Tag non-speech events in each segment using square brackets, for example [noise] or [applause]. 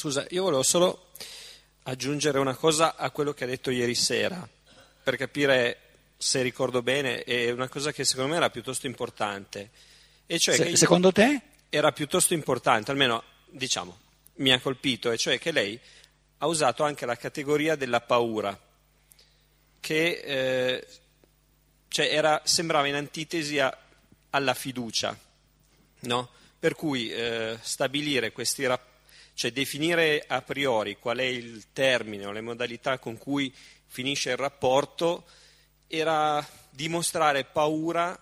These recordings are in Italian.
Scusa, io volevo solo aggiungere una cosa a quello che ha detto ieri sera, per capire se ricordo bene, è una cosa che secondo me era piuttosto importante. E cioè se, secondo te? Era piuttosto importante, almeno diciamo, mi ha colpito, e cioè che lei ha usato anche la categoria della paura, che eh, cioè era, sembrava in antitesi a, alla fiducia, no? per cui eh, stabilire questi rapporti cioè definire a priori qual è il termine o le modalità con cui finisce il rapporto era dimostrare paura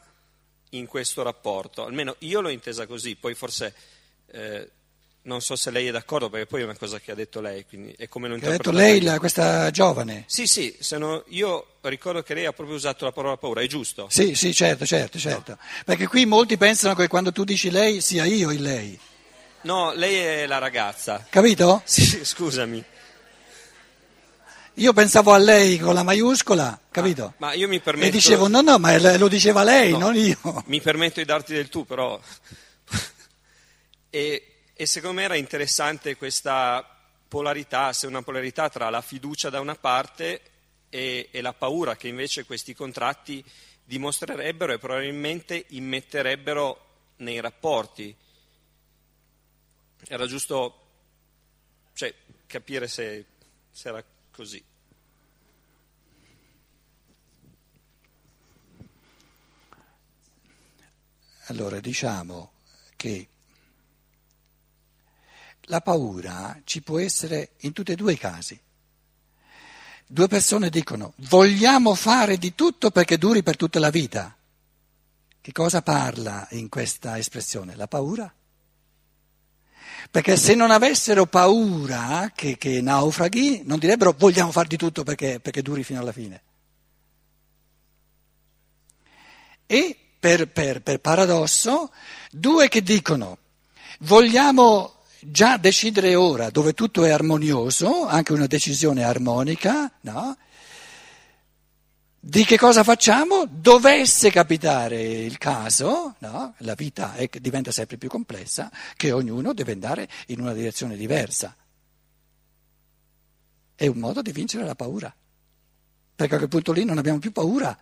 in questo rapporto, almeno io l'ho intesa così, poi forse eh, non so se lei è d'accordo perché poi è una cosa che ha detto lei, quindi è come lo Ha detto lei, la, questa giovane? Sì, sì, no, io ricordo che lei ha proprio usato la parola paura, è giusto? Sì, sì, certo, certo, certo, no. perché qui molti pensano che quando tu dici lei sia io il lei. No, lei è la ragazza. Capito? Sì, scusami. Io pensavo a lei con la maiuscola, capito? Ah, ma io mi permetto... E dicevo, no, no, ma lo diceva lei, no, non io. Mi permetto di darti del tu, però... e, e secondo me era interessante questa polarità, se una polarità tra la fiducia da una parte e, e la paura che invece questi contratti dimostrerebbero e probabilmente immetterebbero nei rapporti. Era giusto cioè, capire se, se era così. Allora diciamo che la paura ci può essere in tutti e due i casi. Due persone dicono vogliamo fare di tutto perché duri per tutta la vita. Che cosa parla in questa espressione? La paura? Perché se non avessero paura che, che naufraghi, non direbbero vogliamo fare di tutto perché, perché duri fino alla fine. E per, per, per paradosso, due che dicono vogliamo già decidere ora, dove tutto è armonioso, anche una decisione armonica, no? Di che cosa facciamo? Dovesse capitare il caso, no? la vita è, diventa sempre più complessa, che ognuno deve andare in una direzione diversa. È un modo di vincere la paura, perché a quel punto lì non abbiamo più paura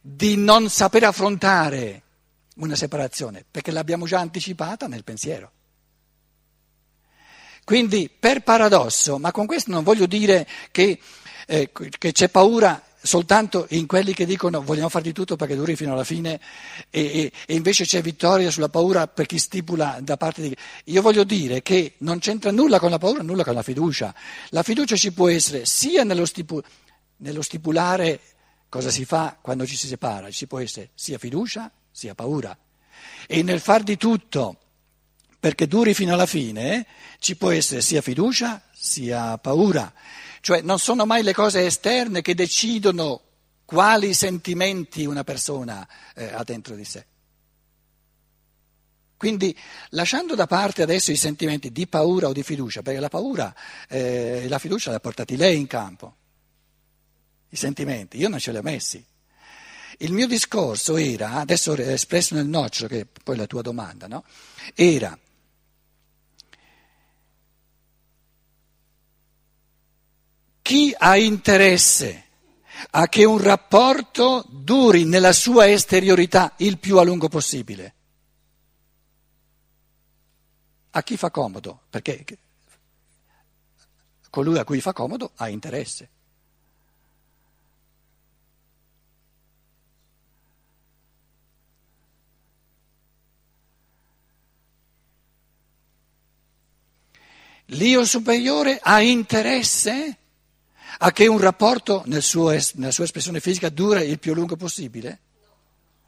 di non saper affrontare una separazione, perché l'abbiamo già anticipata nel pensiero. Quindi, per paradosso, ma con questo non voglio dire che, eh, che c'è paura soltanto in quelli che dicono vogliamo fare di tutto perché duri fino alla fine e, e, e, invece c'è vittoria sulla paura per chi stipula da parte di... Io voglio dire che non c'entra nulla con la paura, nulla con la fiducia. La fiducia ci può essere sia nello, stipu... nello stipulare cosa si fa quando ci si separa, ci può essere sia fiducia sia paura. E nel far di tutto perché duri fino alla fine ci può essere sia fiducia sia paura. Cioè non sono mai le cose esterne che decidono quali sentimenti una persona eh, ha dentro di sé. Quindi lasciando da parte adesso i sentimenti di paura o di fiducia, perché la paura e eh, la fiducia l'ha portati lei in campo, i sentimenti, io non ce li ho messi. Il mio discorso era, adesso espresso nel nocciolo, che è poi la tua domanda, no? era Chi ha interesse a che un rapporto duri nella sua esteriorità il più a lungo possibile? A chi fa comodo? Perché colui a cui fa comodo ha interesse. L'io superiore ha interesse a che un rapporto nel suo, nella sua espressione fisica dura il più lungo possibile?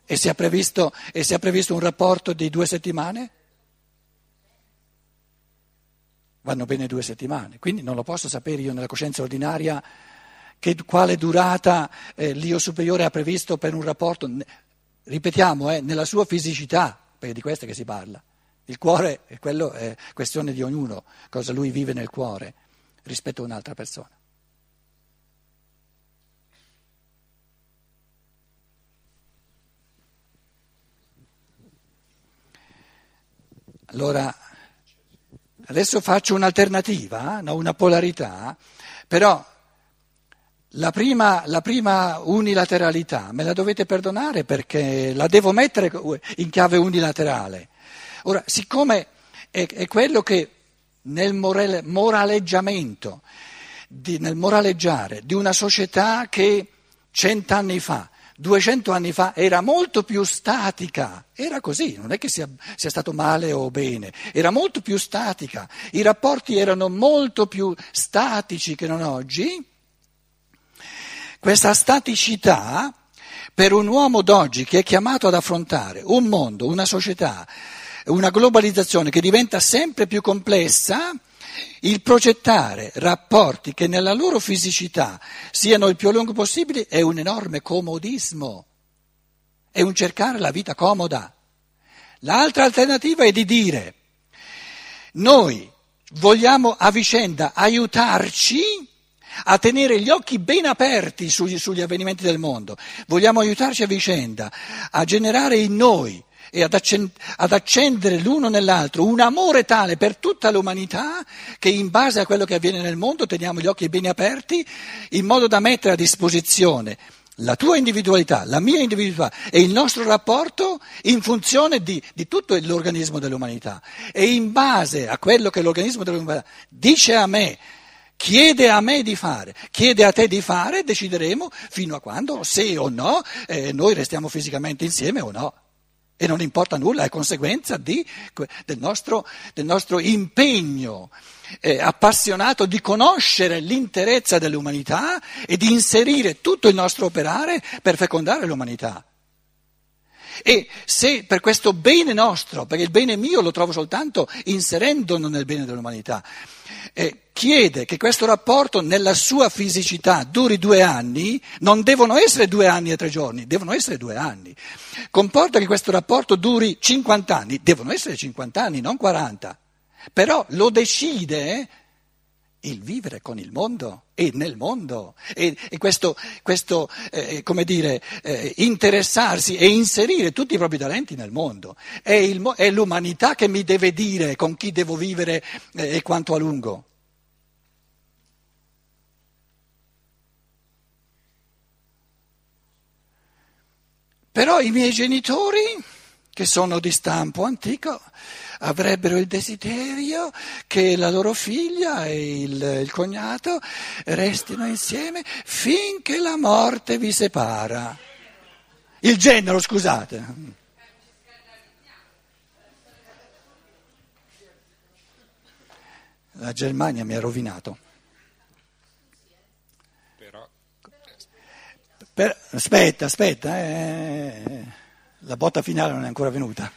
E si, previsto, e si è previsto un rapporto di due settimane? Vanno bene due settimane, quindi non lo posso sapere io nella coscienza ordinaria che, quale durata eh, l'io superiore ha previsto per un rapporto, ripetiamo, eh, nella sua fisicità, perché di questo che si parla. Il cuore, quello è questione di ognuno, cosa lui vive nel cuore rispetto a un'altra persona. Allora, Adesso faccio un'alternativa, no? una polarità, però la prima, la prima, unilateralità me la dovete perdonare perché la devo mettere in chiave unilaterale. Ora, siccome è, è quello che nel morale, moraleggiamento, di, nel moraleggiare di una società che cent'anni fa, duecento anni fa era molto più statica, era così, non è che sia, sia stato male o bene, era molto più statica, i rapporti erano molto più statici che non oggi. Questa staticità per un uomo d'oggi che è chiamato ad affrontare un mondo, una società, una globalizzazione che diventa sempre più complessa, il progettare rapporti che nella loro fisicità siano il più lungo possibile è un enorme comodismo, è un cercare la vita comoda. L'altra alternativa è di dire noi vogliamo a vicenda aiutarci a tenere gli occhi ben aperti sugli, sugli avvenimenti del mondo, vogliamo aiutarci a vicenda, a generare in noi e ad, accendere l'uno nell'altro un amore tale per tutta l'umanità che in base a quello che avviene nel mondo teniamo gli occhi ben aperti in modo da mettere a disposizione la tua individualità, la mia individualità e il nostro rapporto in funzione di, di tutto l'organismo dell'umanità e in base a quello che l'organismo dell'umanità dice a me chiede a me di fare, chiede a te di fare, decideremo fino a quando, se o no, eh, noi restiamo fisicamente insieme o no. E non importa nulla, è conseguenza di, del, nostro, del, nostro, impegno eh, appassionato di conoscere l'interezza dell'umanità e di inserire tutto il nostro operare per fecondare l'umanità. E se per questo bene nostro, perché il bene mio lo trovo soltanto inserendono nel bene dell'umanità, eh, chiede che questo rapporto nella sua fisicità duri due anni, non devono essere due anni e tre giorni, devono essere due anni. Comporta che questo rapporto duri 50 anni, devono essere 50 anni, non 40. Però lo decide il vivere con il mondo e nel mondo e, e questo, questo eh, come dire, eh, interessarsi e inserire tutti i propri talenti nel mondo. È, il, è l'umanità che mi deve dire con chi devo vivere eh, e quanto a lungo. Però i miei genitori, che sono di stampo antico, avrebbero il desiderio che la loro figlia e il, il cognato restino insieme finché la morte vi separa. Il genero, scusate. La Germania mi ha rovinato. Per, aspetta, aspetta, eh, la botta finale non è ancora venuta.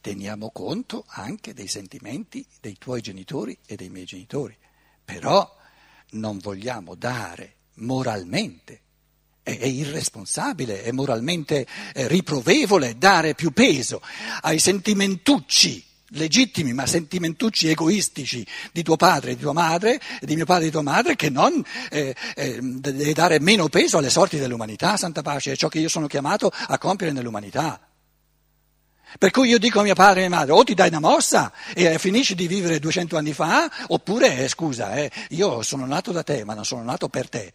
Teniamo conto anche dei sentimenti dei tuoi genitori e dei miei genitori, però non vogliamo dare moralmente. È, irresponsabile, è moralmente riprovevole dare più peso ai sentimentucci legittimi ma sentimentucci egoistici di tuo padre e di tua madre, di mio padre e di tua madre, che non eh, eh, dare meno peso alle sorti dell'umanità, santa pace, è ciò che io sono chiamato a compiere nell'umanità. Per cui io dico a mio padre e mia madre, o ti dai una mossa e finisci di vivere 200 anni fa, oppure, eh, scusa, eh, io sono nato da te, ma non sono nato per te.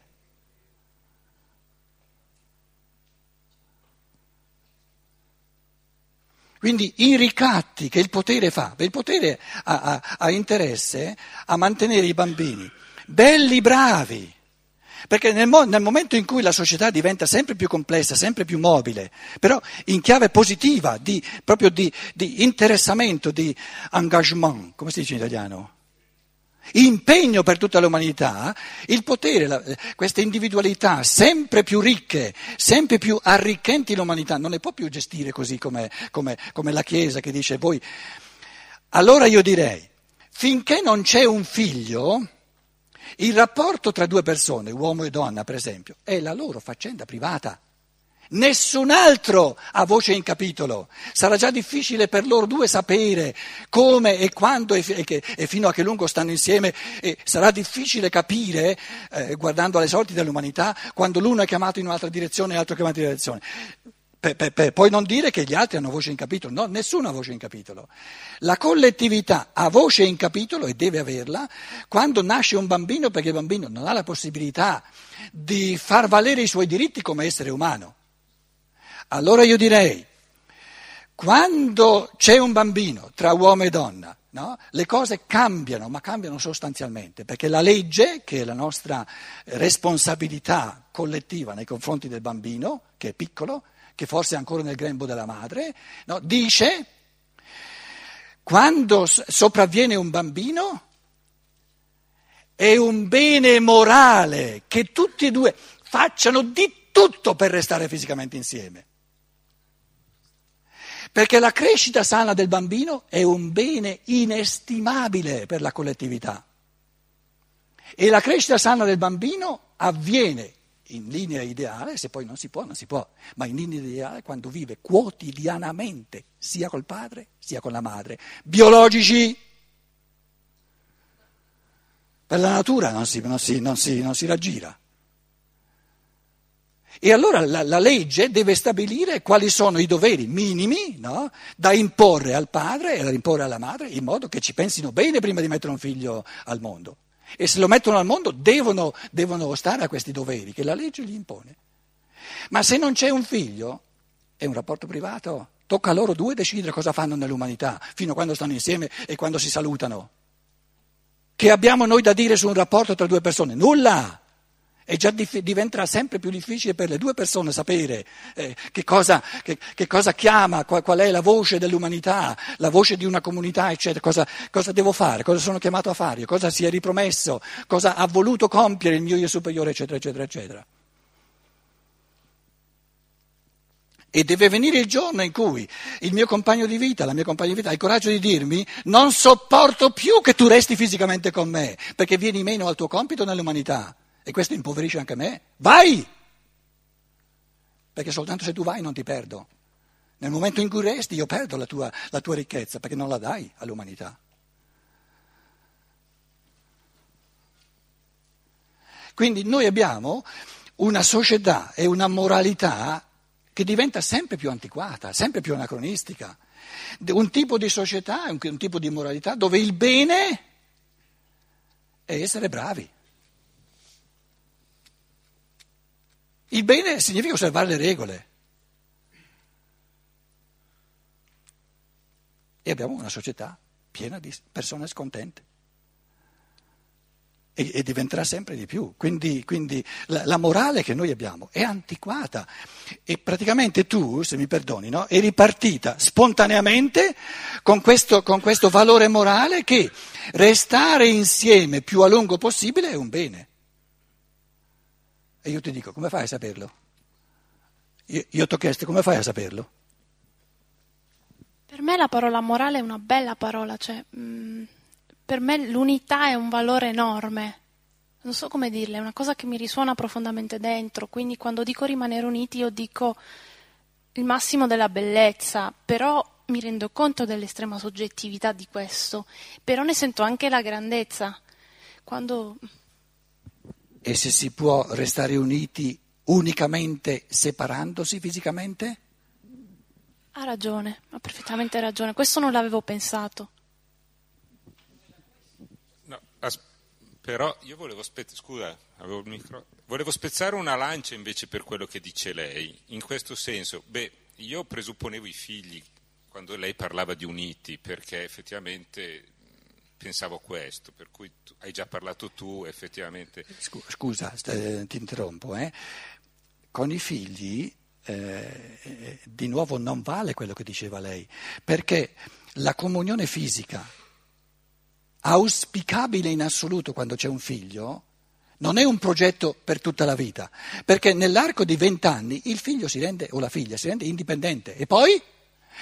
Quindi i ricatti che il potere fa, il potere ha, ha, ha interesse a mantenere i bambini belli, bravi, perché nel, nel, momento in cui la società diventa sempre più complessa, sempre più mobile, però in chiave positiva, di, proprio di, di interessamento, di engagement, come si dice in italiano? Impegno per tutta l'umanità, il potere, la, queste individualità sempre più ricche, sempre più arricchenti l'umanità, non le può più gestire così come, come, come la Chiesa che dice voi. Allora io direi, finché non c'è un figlio, il rapporto tra due persone, uomo e donna per esempio, è la loro faccenda privata. Nessun altro ha voce in capitolo. Sarà già difficile per loro due sapere come e quando e, e, e fino a che lungo stanno insieme. E sarà difficile capire, eh, guardando alle sorti dell'umanità, quando l'uno è chiamato in un'altra direzione e l'altro è chiamato in un'altra direzione. per, per, per poi non dire che gli altri hanno voce in capitolo, no, nessuno ha voce in capitolo. La collettività ha voce in capitolo e deve averla quando nasce un bambino perché il bambino non ha la possibilità di far valere i suoi diritti come essere umano. Allora io direi, quando c'è un bambino tra uomo e donna, no, le cose cambiano, ma cambiano sostanzialmente, perché la legge, che è la nostra responsabilità collettiva nei confronti del bambino, che è piccolo, che forse è ancora nel grembo della madre, no? dice quando sopravviene un bambino è un bene morale che tutti e due facciano di tutto per restare fisicamente insieme. Perché la crescita sana del bambino è un bene inestimabile per la collettività. E la crescita sana del bambino avviene in linea ideale, se poi non si può, non si può, ma in linea ideale quando vive quotidianamente sia col padre sia con la madre, biologici. Per la natura non si, non si, non si, non si raggira. E allora la, la, legge deve stabilire quali sono i doveri minimi no? da imporre al padre e da imporre alla madre in modo che ci pensino bene prima di mettere un figlio al mondo e se lo mettono al mondo devono, devono stare a questi doveri che la legge gli impone. Ma se non c'è un figlio, è un rapporto privato, tocca a loro due decidere cosa fanno nell'umanità, fino a quando stanno insieme e quando si salutano. Che abbiamo noi da dire su un rapporto tra due persone? Nulla! E già dif- diventerà sempre più difficile per le due persone sapere eh, che, cosa, che, che, cosa, chiama, qual, qual, è la voce dell'umanità, la voce di una comunità, eccetera. Cosa, cosa, devo fare, cosa sono chiamato a fare, cosa si è ripromesso, cosa ha voluto compiere il mio io superiore, eccetera, eccetera, eccetera. E deve venire il giorno in cui il mio compagno di vita, la mia compagna di vita, ha il coraggio di dirmi non sopporto più che tu resti fisicamente con me, perché vieni meno al tuo compito nell'umanità. E questo impoverisce anche me. Vai! Perché soltanto se tu vai non ti perdo. Nel momento in cui resti io perdo la tua, la tua ricchezza perché non la dai all'umanità. Quindi noi abbiamo una società e una moralità che diventa sempre più antiquata, sempre più anacronistica. Un tipo di società, un tipo di moralità dove il bene è essere bravi. Il bene significa osservare le regole. E abbiamo una società piena di persone scontente. E, e diventerà sempre di più. Quindi, quindi la, la, morale che noi abbiamo è antiquata. E praticamente tu, se mi perdoni, no, eri partita spontaneamente con questo, con questo valore morale che restare insieme più a lungo possibile è un bene. E io ti dico, come fai a saperlo? Io, io ti ho chiesto, come fai a saperlo? Per me la parola morale è una bella parola, cioè, mh, mm, per me l'unità è un valore enorme. Non so come dirle, è una cosa che mi risuona profondamente dentro, quindi quando dico rimanere uniti io dico il massimo della bellezza, però mi rendo conto dell'estrema soggettività di questo, però ne sento anche la grandezza. Quando e se si può restare uniti unicamente separandosi fisicamente? Ha ragione, ha perfettamente ragione, questo non l'avevo pensato. No, as- però io volevo, spe- scusa, micro- volevo spezzare una lancia invece per quello che dice lei, in questo senso, beh, io presupponevo i figli quando lei parlava di uniti, perché effettivamente pensavo questo, per cui hai già parlato tu effettivamente. Scusa, st- ti interrompo. Eh. Con i figli, eh, eh, di nuovo, non vale quello che diceva lei, perché la comunione fisica, auspicabile in assoluto quando c'è un figlio, non è un progetto per tutta la vita, perché nell'arco di vent'anni il figlio si rende, o la figlia si rende indipendente. E poi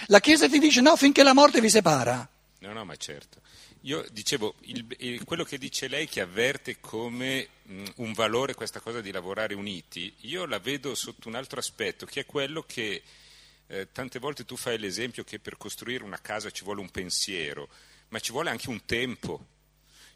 la Chiesa ti dice no finché la morte vi separa. No, no, ma certo. Io dicevo, il, il, quello che dice lei che avverte come mh, un valore questa cosa di lavorare uniti, io la vedo sotto un altro aspetto, che è quello che eh, tante volte tu fai l'esempio che per costruire una casa ci vuole un pensiero, ma ci vuole anche un tempo.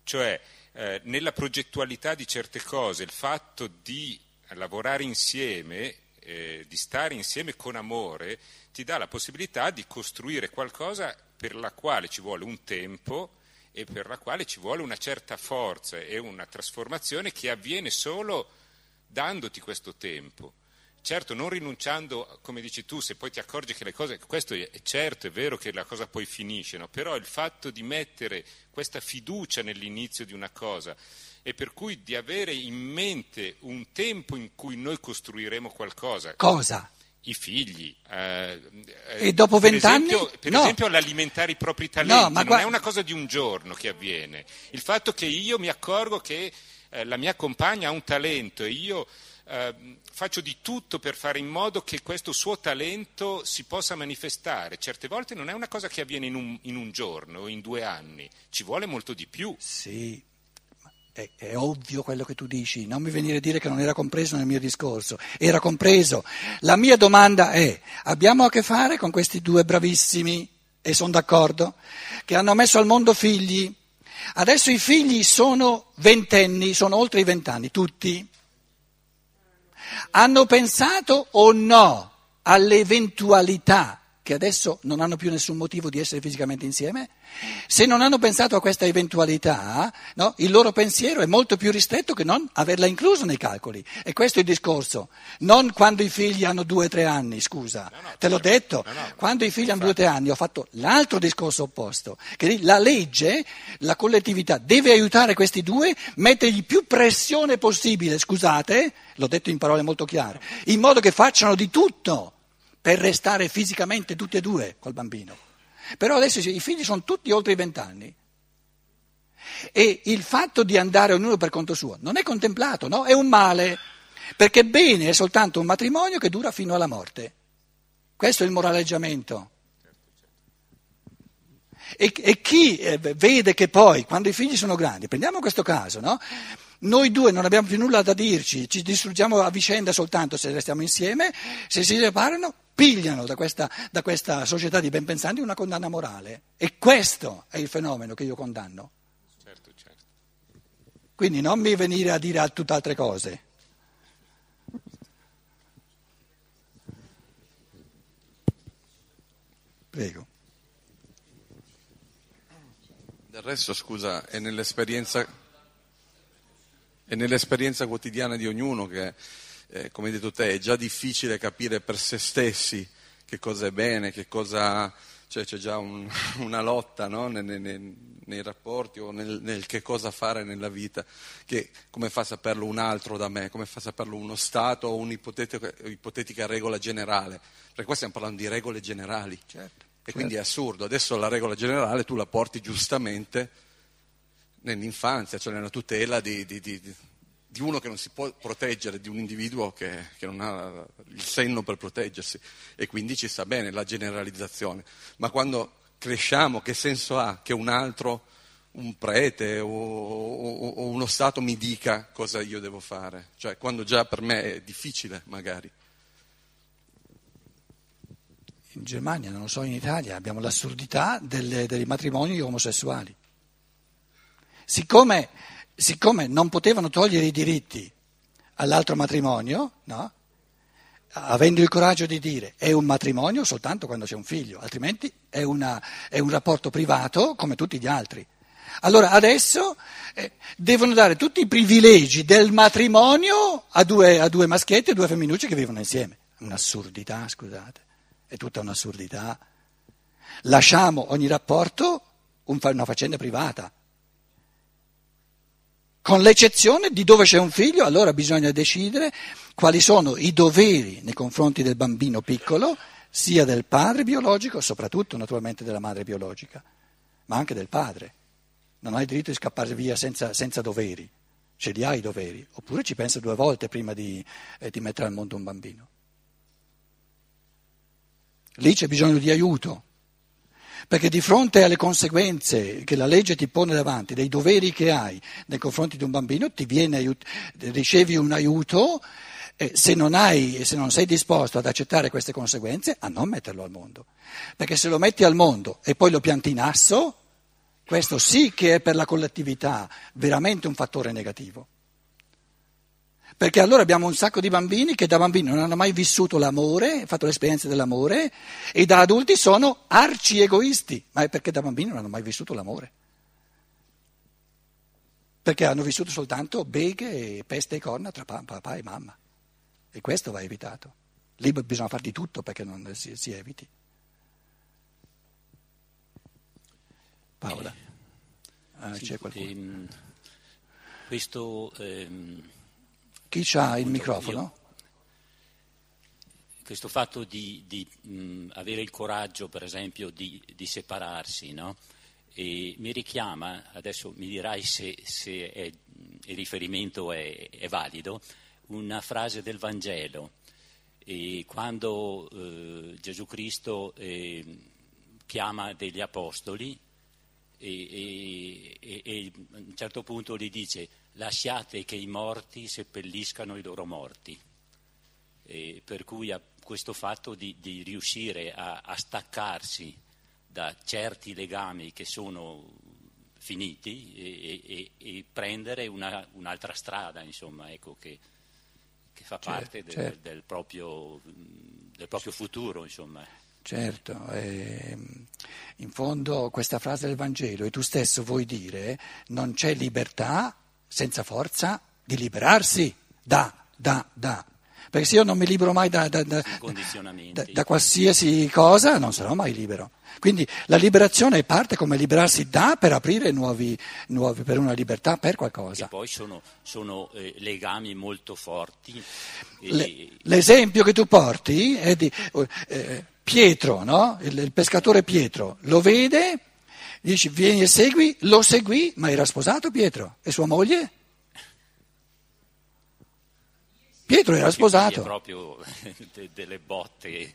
Cioè, eh, nella progettualità di certe cose, il fatto di lavorare insieme eh, di stare insieme con amore, ti dà la possibilità di costruire qualcosa per la quale ci vuole un tempo e per la quale ci vuole una certa forza e una trasformazione che avviene solo dandoti questo tempo. Certo, non rinunciando, come dici tu, se poi ti accorgi che le cose, questo è certo, è vero che la cosa poi finisce, no? però il fatto di mettere questa fiducia nell'inizio di una cosa e per cui di avere in mente un tempo in cui noi costruiremo qualcosa. Cosa? I figli. Eh, e dopo vent'anni? Per no. esempio l'alimentare i propri talenti, No, ma non gua- è una cosa di un giorno che avviene. Il fatto che io mi accorgo che eh, la mia compagna ha un talento e io eh, faccio di tutto per fare in modo che questo suo talento si possa manifestare. Certe volte non è una cosa che avviene in un, in un giorno o in due anni, ci vuole molto di più. Sì, è, è ovvio quello che tu dici, non mi venire a dire che non era compreso nel mio discorso, era compreso. La mia domanda è, abbiamo a che fare con questi due bravissimi, e sono d'accordo, che hanno messo al mondo figli. Adesso i figli sono ventenni, sono oltre i vent'anni, tutti. Hanno pensato o no all'eventualità che adesso non hanno più nessun motivo di essere fisicamente insieme? Se non hanno pensato a questa eventualità, no, il loro pensiero è molto più ristretto che non averla incluso nei calcoli. E questo è il discorso. Non quando i figli hanno due o tre anni, scusa, No, no, te l'ho certo. detto. Quando i figli hanno due o tre anni ho fatto l'altro discorso opposto, che la legge, la collettività deve aiutare questi due, mettergli più pressione possibile, scusate, l'ho detto in parole molto chiare, in modo che facciano di tutto per restare fisicamente tutti e due col bambino. Però adesso i figli sono tutti oltre i vent'anni. E il fatto di andare ognuno per conto suo non è contemplato, no? È un male, perché bene è soltanto un matrimonio che dura fino alla morte. Questo è il moraleggiamento. E, e chi eh, vede che poi, quando i figli sono grandi, prendiamo questo caso, no? Noi due non abbiamo più nulla da dirci, ci distruggiamo a vicenda soltanto se restiamo insieme, se si separano pigliano da questa, da questa società di ben pensanti una condanna morale. E questo è il fenomeno che io condanno. Certo, certo. Quindi non mi venire a dire tutt'altre cose. Prego. Del resto, scusa, è nell'esperienza, è nell'esperienza quotidiana di ognuno che, eh, come hai detto te, è già difficile capire per se stessi che cosa è bene, che cosa, cioè c'è già un- [laughs] una lotta no? nei, nei- nei- rapporti o nel, nel che cosa fare nella vita, che come fa a saperlo un altro da me, come fa a saperlo uno Stato o un'ipotetica ipotetica regola generale, perché qua stiamo parlando di regole generali. Certo, E quindi è assurdo. Adesso la regola generale tu la porti giustamente nell'infanzia, cioè nella tutela di, di- di- di uno che non si può proteggere, di un individuo che, che non ha il senno per proteggersi. E quindi ci sta bene la generalizzazione. Ma quando cresciamo, che senso ha che un altro, un prete o, o- o uno Stato mi dica cosa io devo fare? Cioè quando già per me è difficile magari. In Germania, non lo so, in Italia abbiamo l'assurdità delle- dei matrimoni omosessuali. Siccome, siccome non potevano togliere i diritti all'altro matrimonio, no? avendo il coraggio di dire è un matrimonio soltanto quando c'è un figlio, altrimenti è, una- è un rapporto privato come tutti gli altri. Allora adesso eh, devono dare tutti i privilegi del matrimonio a due, a due maschietti e due femminucce che vivono insieme. Un'assurdità, scusate, è tutta un'assurdità. Lasciamo ogni rapporto una faccenda privata. Con l'eccezione di dove c'è un figlio, allora bisogna decidere quali sono i doveri nei confronti del bambino piccolo, sia del padre biologico, soprattutto naturalmente della madre biologica, ma anche del padre. Non hai diritto di scappare via senza, senza doveri, ce li hai i doveri, oppure ci pensa due volte prima di, eh, di mettere al mondo un bambino. Lì c'è bisogno di aiuto, perché di fronte alle conseguenze che la legge ti pone davanti, dei doveri che hai nei confronti di un bambino, ti viene ricevi un aiuto eh, se, non hai, se non sei disposto ad accettare queste conseguenze, a non metterlo al mondo. Perché se lo metti al mondo e poi lo pianti in asso, questo sì che è per la collettività veramente un fattore negativo. Perché allora abbiamo un sacco di bambini che da bambini non hanno mai vissuto l'amore, fatto l'esperienza dell'amore, e da adulti sono arci egoisti, ma è perché da bambini non hanno mai vissuto l'amore. Perché hanno vissuto soltanto beghe e peste e corna tra papà e mamma. E questo va evitato. Lì bisogna fare di tutto perché non si, si eviti. Paola, ah, sì, c'è qualcuno? Ehm, questo, ehm, Chi ha il microfono? io- questo fatto di, di, mh, avere il coraggio, per esempio, di, di separarsi, no? Mi richiama, adesso mi dirai se, se è- il riferimento è, è valido, una frase del Vangelo. E quando eh, Gesù Cristo eh, chiama degli apostoli e- e- e a un certo punto gli dice lasciate che i morti seppelliscano i loro morti. E per cui questo fatto di, di riuscire a, a staccarsi da certi legami che sono finiti e, e- e prendere una- un'altra strada, insomma, ecco, che, che fa Certo, parte del, certo. del proprio, del proprio futuro, insomma. Certo, ehm, in fondo questa frase del Vangelo e tu stesso vuoi dire non c'è libertà senza forza di liberarsi da, da, da. Perché se io non mi libero mai da, da- da- da- qualsiasi cosa non sarò mai libero. Quindi la liberazione parte come liberarsi da per aprire nuovi, nuovi per una libertà, per qualcosa. poi sono, sono, eh, legami molto forti. e- Le- l'esempio che tu porti è di eh, Pietro, no? il, il pescatore Pietro, lo vede, dice vieni e segui, lo seguì, ma era sposato Pietro e sua moglie? Pietro era sposato. proprio [laughs] de- delle botte.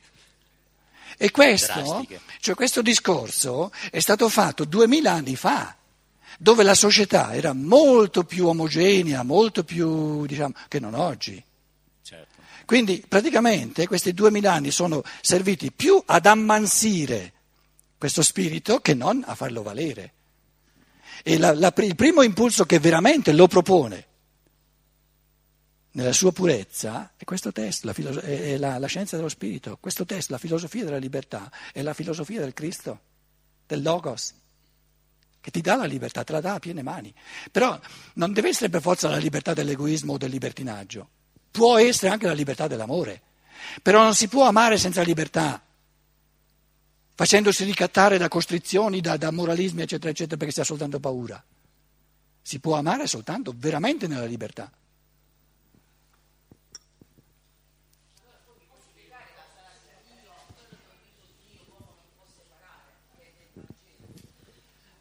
E questo, cioè questo discorso è stato fatto duemila anni fa, dove la società era molto più omogenea, molto più, diciamo, che non oggi. Certo. Quindi praticamente questi duemila anni sono serviti più ad ammansire questo spirito che non a farlo valere. E la- la- il primo impulso che veramente lo propone nella sua purezza è questo testo, la, filoso- è- la- la scienza dello spirito, questo testo, la filosofia della libertà, è la filosofia del Cristo, del Logos, che ti dà la libertà, te la dà a piene mani. Però non deve essere per forza la libertà dell'egoismo o del libertinaggio, può essere anche la libertà dell'amore, però non si può amare senza libertà, facendosi ricattare da costrizioni, da, da moralismi, eccetera, eccetera, perché si ha soltanto paura. Si può amare soltanto veramente nella libertà.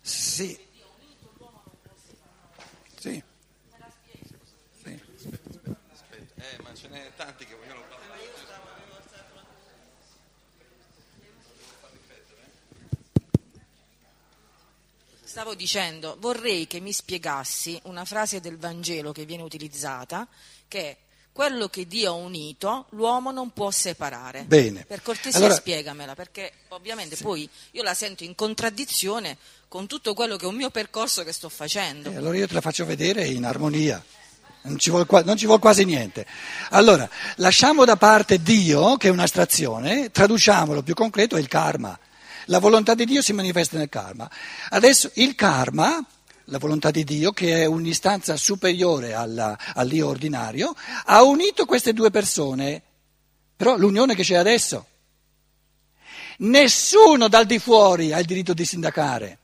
Sì. Sì. Sì. Eh, ma ce n'è tanti che vogliono parlare. Stavo dicendo, vorrei che mi spiegassi una frase del Vangelo che viene utilizzata, che è quello che Dio ha unito, l'uomo non può separare. Bene. Per cortesia Allora- spiegamela, perché ovviamente poi io la sento in contraddizione con tutto quello che è un mio percorso che sto facendo. E allora io te la faccio vedere in armonia. Non ci, vuol, qua- non ci vuol quasi niente. Allora, lasciamo da parte Dio, che è un'astrazione, traduciamolo più concreto, è il karma. La volontà di Dio si manifesta nel karma. Adesso il karma, la volontà di Dio, che è un'istanza superiore alla- all'io ordinario, ha unito queste due persone. Però l'unione che c'è adesso. Nessuno dal di fuori ha il diritto di sindacare.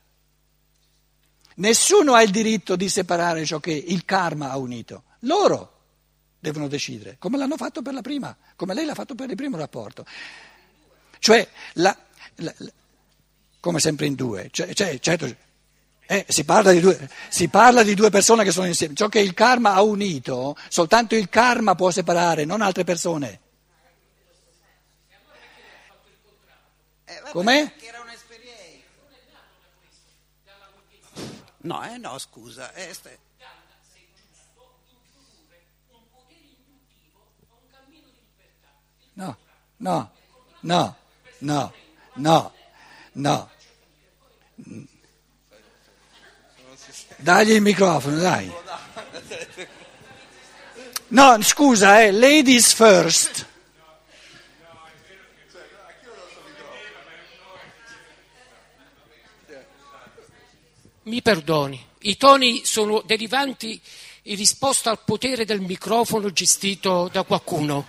Nessuno ha il diritto di separare ciò che il karma ha unito. Loro devono decidere, come l'hanno fatto per la prima, come lei l'ha fatto per il primo rapporto. Cioè, la- la- come sempre in due, cioè, cioè, certo, eh, si, parla di due, si parla di due persone che sono insieme. Ciò che il karma ha unito, soltanto il karma può separare, non altre persone. Era un'esperienza. No, eh, no, scusa. eh, No, no, no, no, no, no. Dagli il microfono, dai. No, scusa, eh, ladies first. Mi perdoni, i toni sono derivanti in risposta al potere del microfono gestito da qualcuno.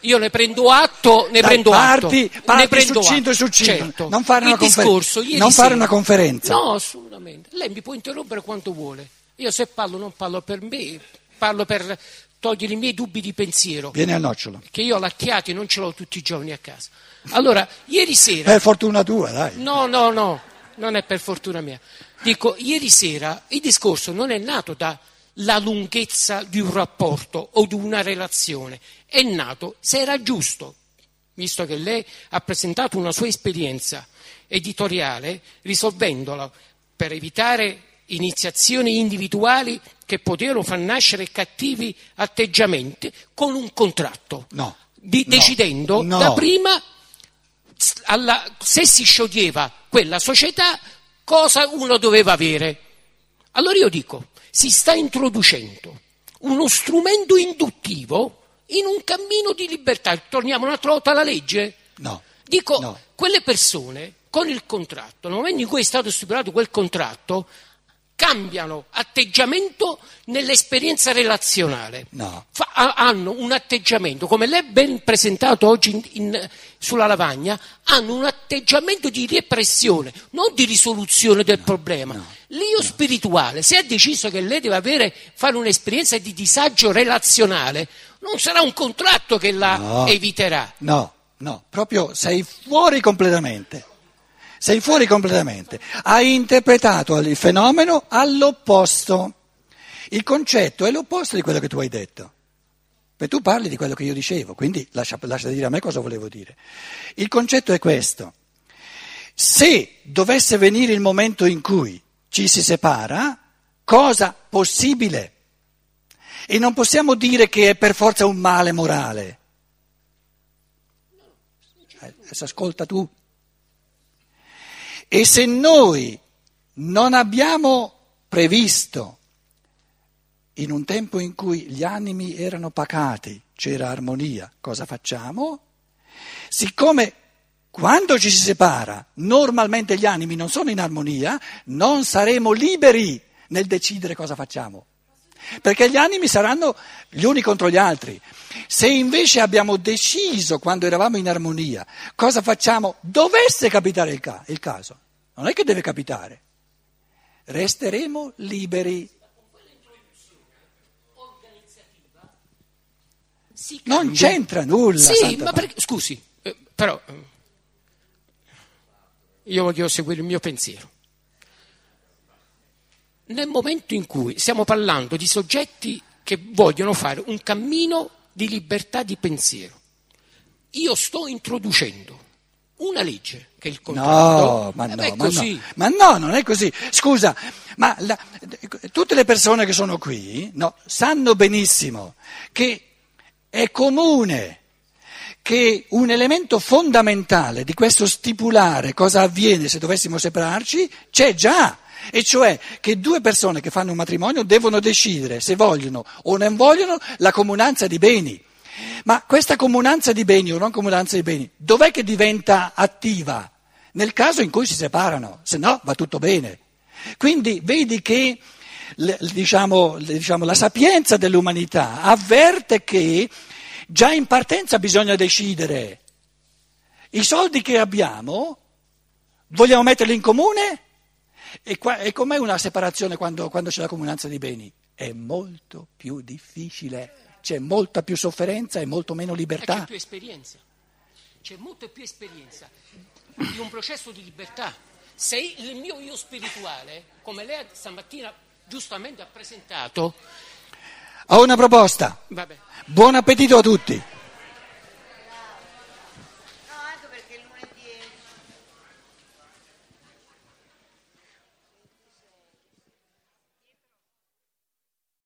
Io ne prendo atto, ne Dai, prendo parti, atto. parti ne prendo succinto e atto. succinto. Certo. Non fare una confer- discorso non fare una conferenza. No, assolutamente. Lei mi può interrompere quanto vuole. Io se parlo non parlo per me, parlo per togliere i miei dubbi di pensiero. Vieni al nocciolo. Che io l'acchiati non ce l'ho tutti i giorni a casa. Allora, ieri sera... È fortuna tua, dai. No, no, no, non è per fortuna mia. Dico, ieri sera il discorso non è nato dalla lunghezza di un rapporto o di una relazione, è nato se era giusto, visto che lei ha presentato una sua esperienza editoriale, risolvendola per evitare iniziazioni individuali che potevano far nascere cattivi atteggiamenti con un contratto, No, di- no, decidendo no. da prima alla- se si scioglieva quella società cosa uno doveva avere. Allora io dico, si sta introducendo uno strumento induttivo in un cammino di libertà. Torniamo un'altra volta alla legge? No. Dico, No. quelle persone con il contratto, nel momento in cui è stato stipulato quel contratto, cambiano atteggiamento nell'esperienza relazionale. No. Fa- ha- hanno un atteggiamento, come lei ben presentato oggi in- in- sulla lavagna, hanno un atteggiamento di repressione, non di risoluzione del problema. L'io spirituale, se ha deciso che lei deve avere, fare un'esperienza di disagio relazionale, non sarà un contratto che la No. eviterà. No, no, proprio sei fuori completamente. Sei fuori completamente. Hai interpretato il fenomeno all'opposto. Il concetto è l'opposto di quello che tu hai detto. Beh, tu parli di quello che io dicevo, quindi lascia, lascia dire a me cosa volevo dire. Il concetto è questo. Se dovesse venire il momento in cui ci si separa, cosa possibile? E non possiamo dire che è per forza un male morale. Eh, Adesso ascolta tu. E se noi non abbiamo previsto, in un tempo in cui gli animi erano pacati, c'era armonia, cosa facciamo? Siccome quando ci si separa normalmente gli animi non sono in armonia, non saremo liberi nel decidere cosa facciamo. Perché gli animi saranno gli uni contro gli altri. Se invece abbiamo deciso quando eravamo in armonia cosa facciamo, dovesse capitare il, ca- il caso, non è che deve capitare, resteremo liberi. Non c'entra nulla. Sì, ma perché, scusi, eh, però io voglio seguire il mio pensiero. Nel momento in cui stiamo parlando di soggetti che vogliono fare un cammino di libertà di pensiero, io sto introducendo una legge che è il contratto. No, ma Eh no, beh, ma così. no, ma no, non è così. Scusa, ma la- tutte le persone che sono qui no, sanno benissimo che è comune che un elemento fondamentale di questo stipulare cosa avviene se dovessimo separarci c'è già, e cioè che due persone che fanno un matrimonio devono decidere se vogliono o non vogliono la comunanza di beni. Ma questa comunanza di beni o non comunanza di beni, dov'è che diventa attiva? Nel caso in cui si separano, se no va tutto bene. Quindi vedi che diciamo, diciamo, la sapienza dell'umanità avverte che già in partenza bisogna decidere. I soldi che abbiamo vogliamo metterli in comune? E, qua, e com'è una separazione quando, quando c'è la comunanza di beni? È molto più difficile, c'è molta più sofferenza e molto meno Eh, c'è libertà. più esperienza, c'è molta più esperienza di un processo di libertà. Se il mio io spirituale, come lei stamattina giustamente ha presentato, Ho una proposta. vabbè, Buon appetito a tutti.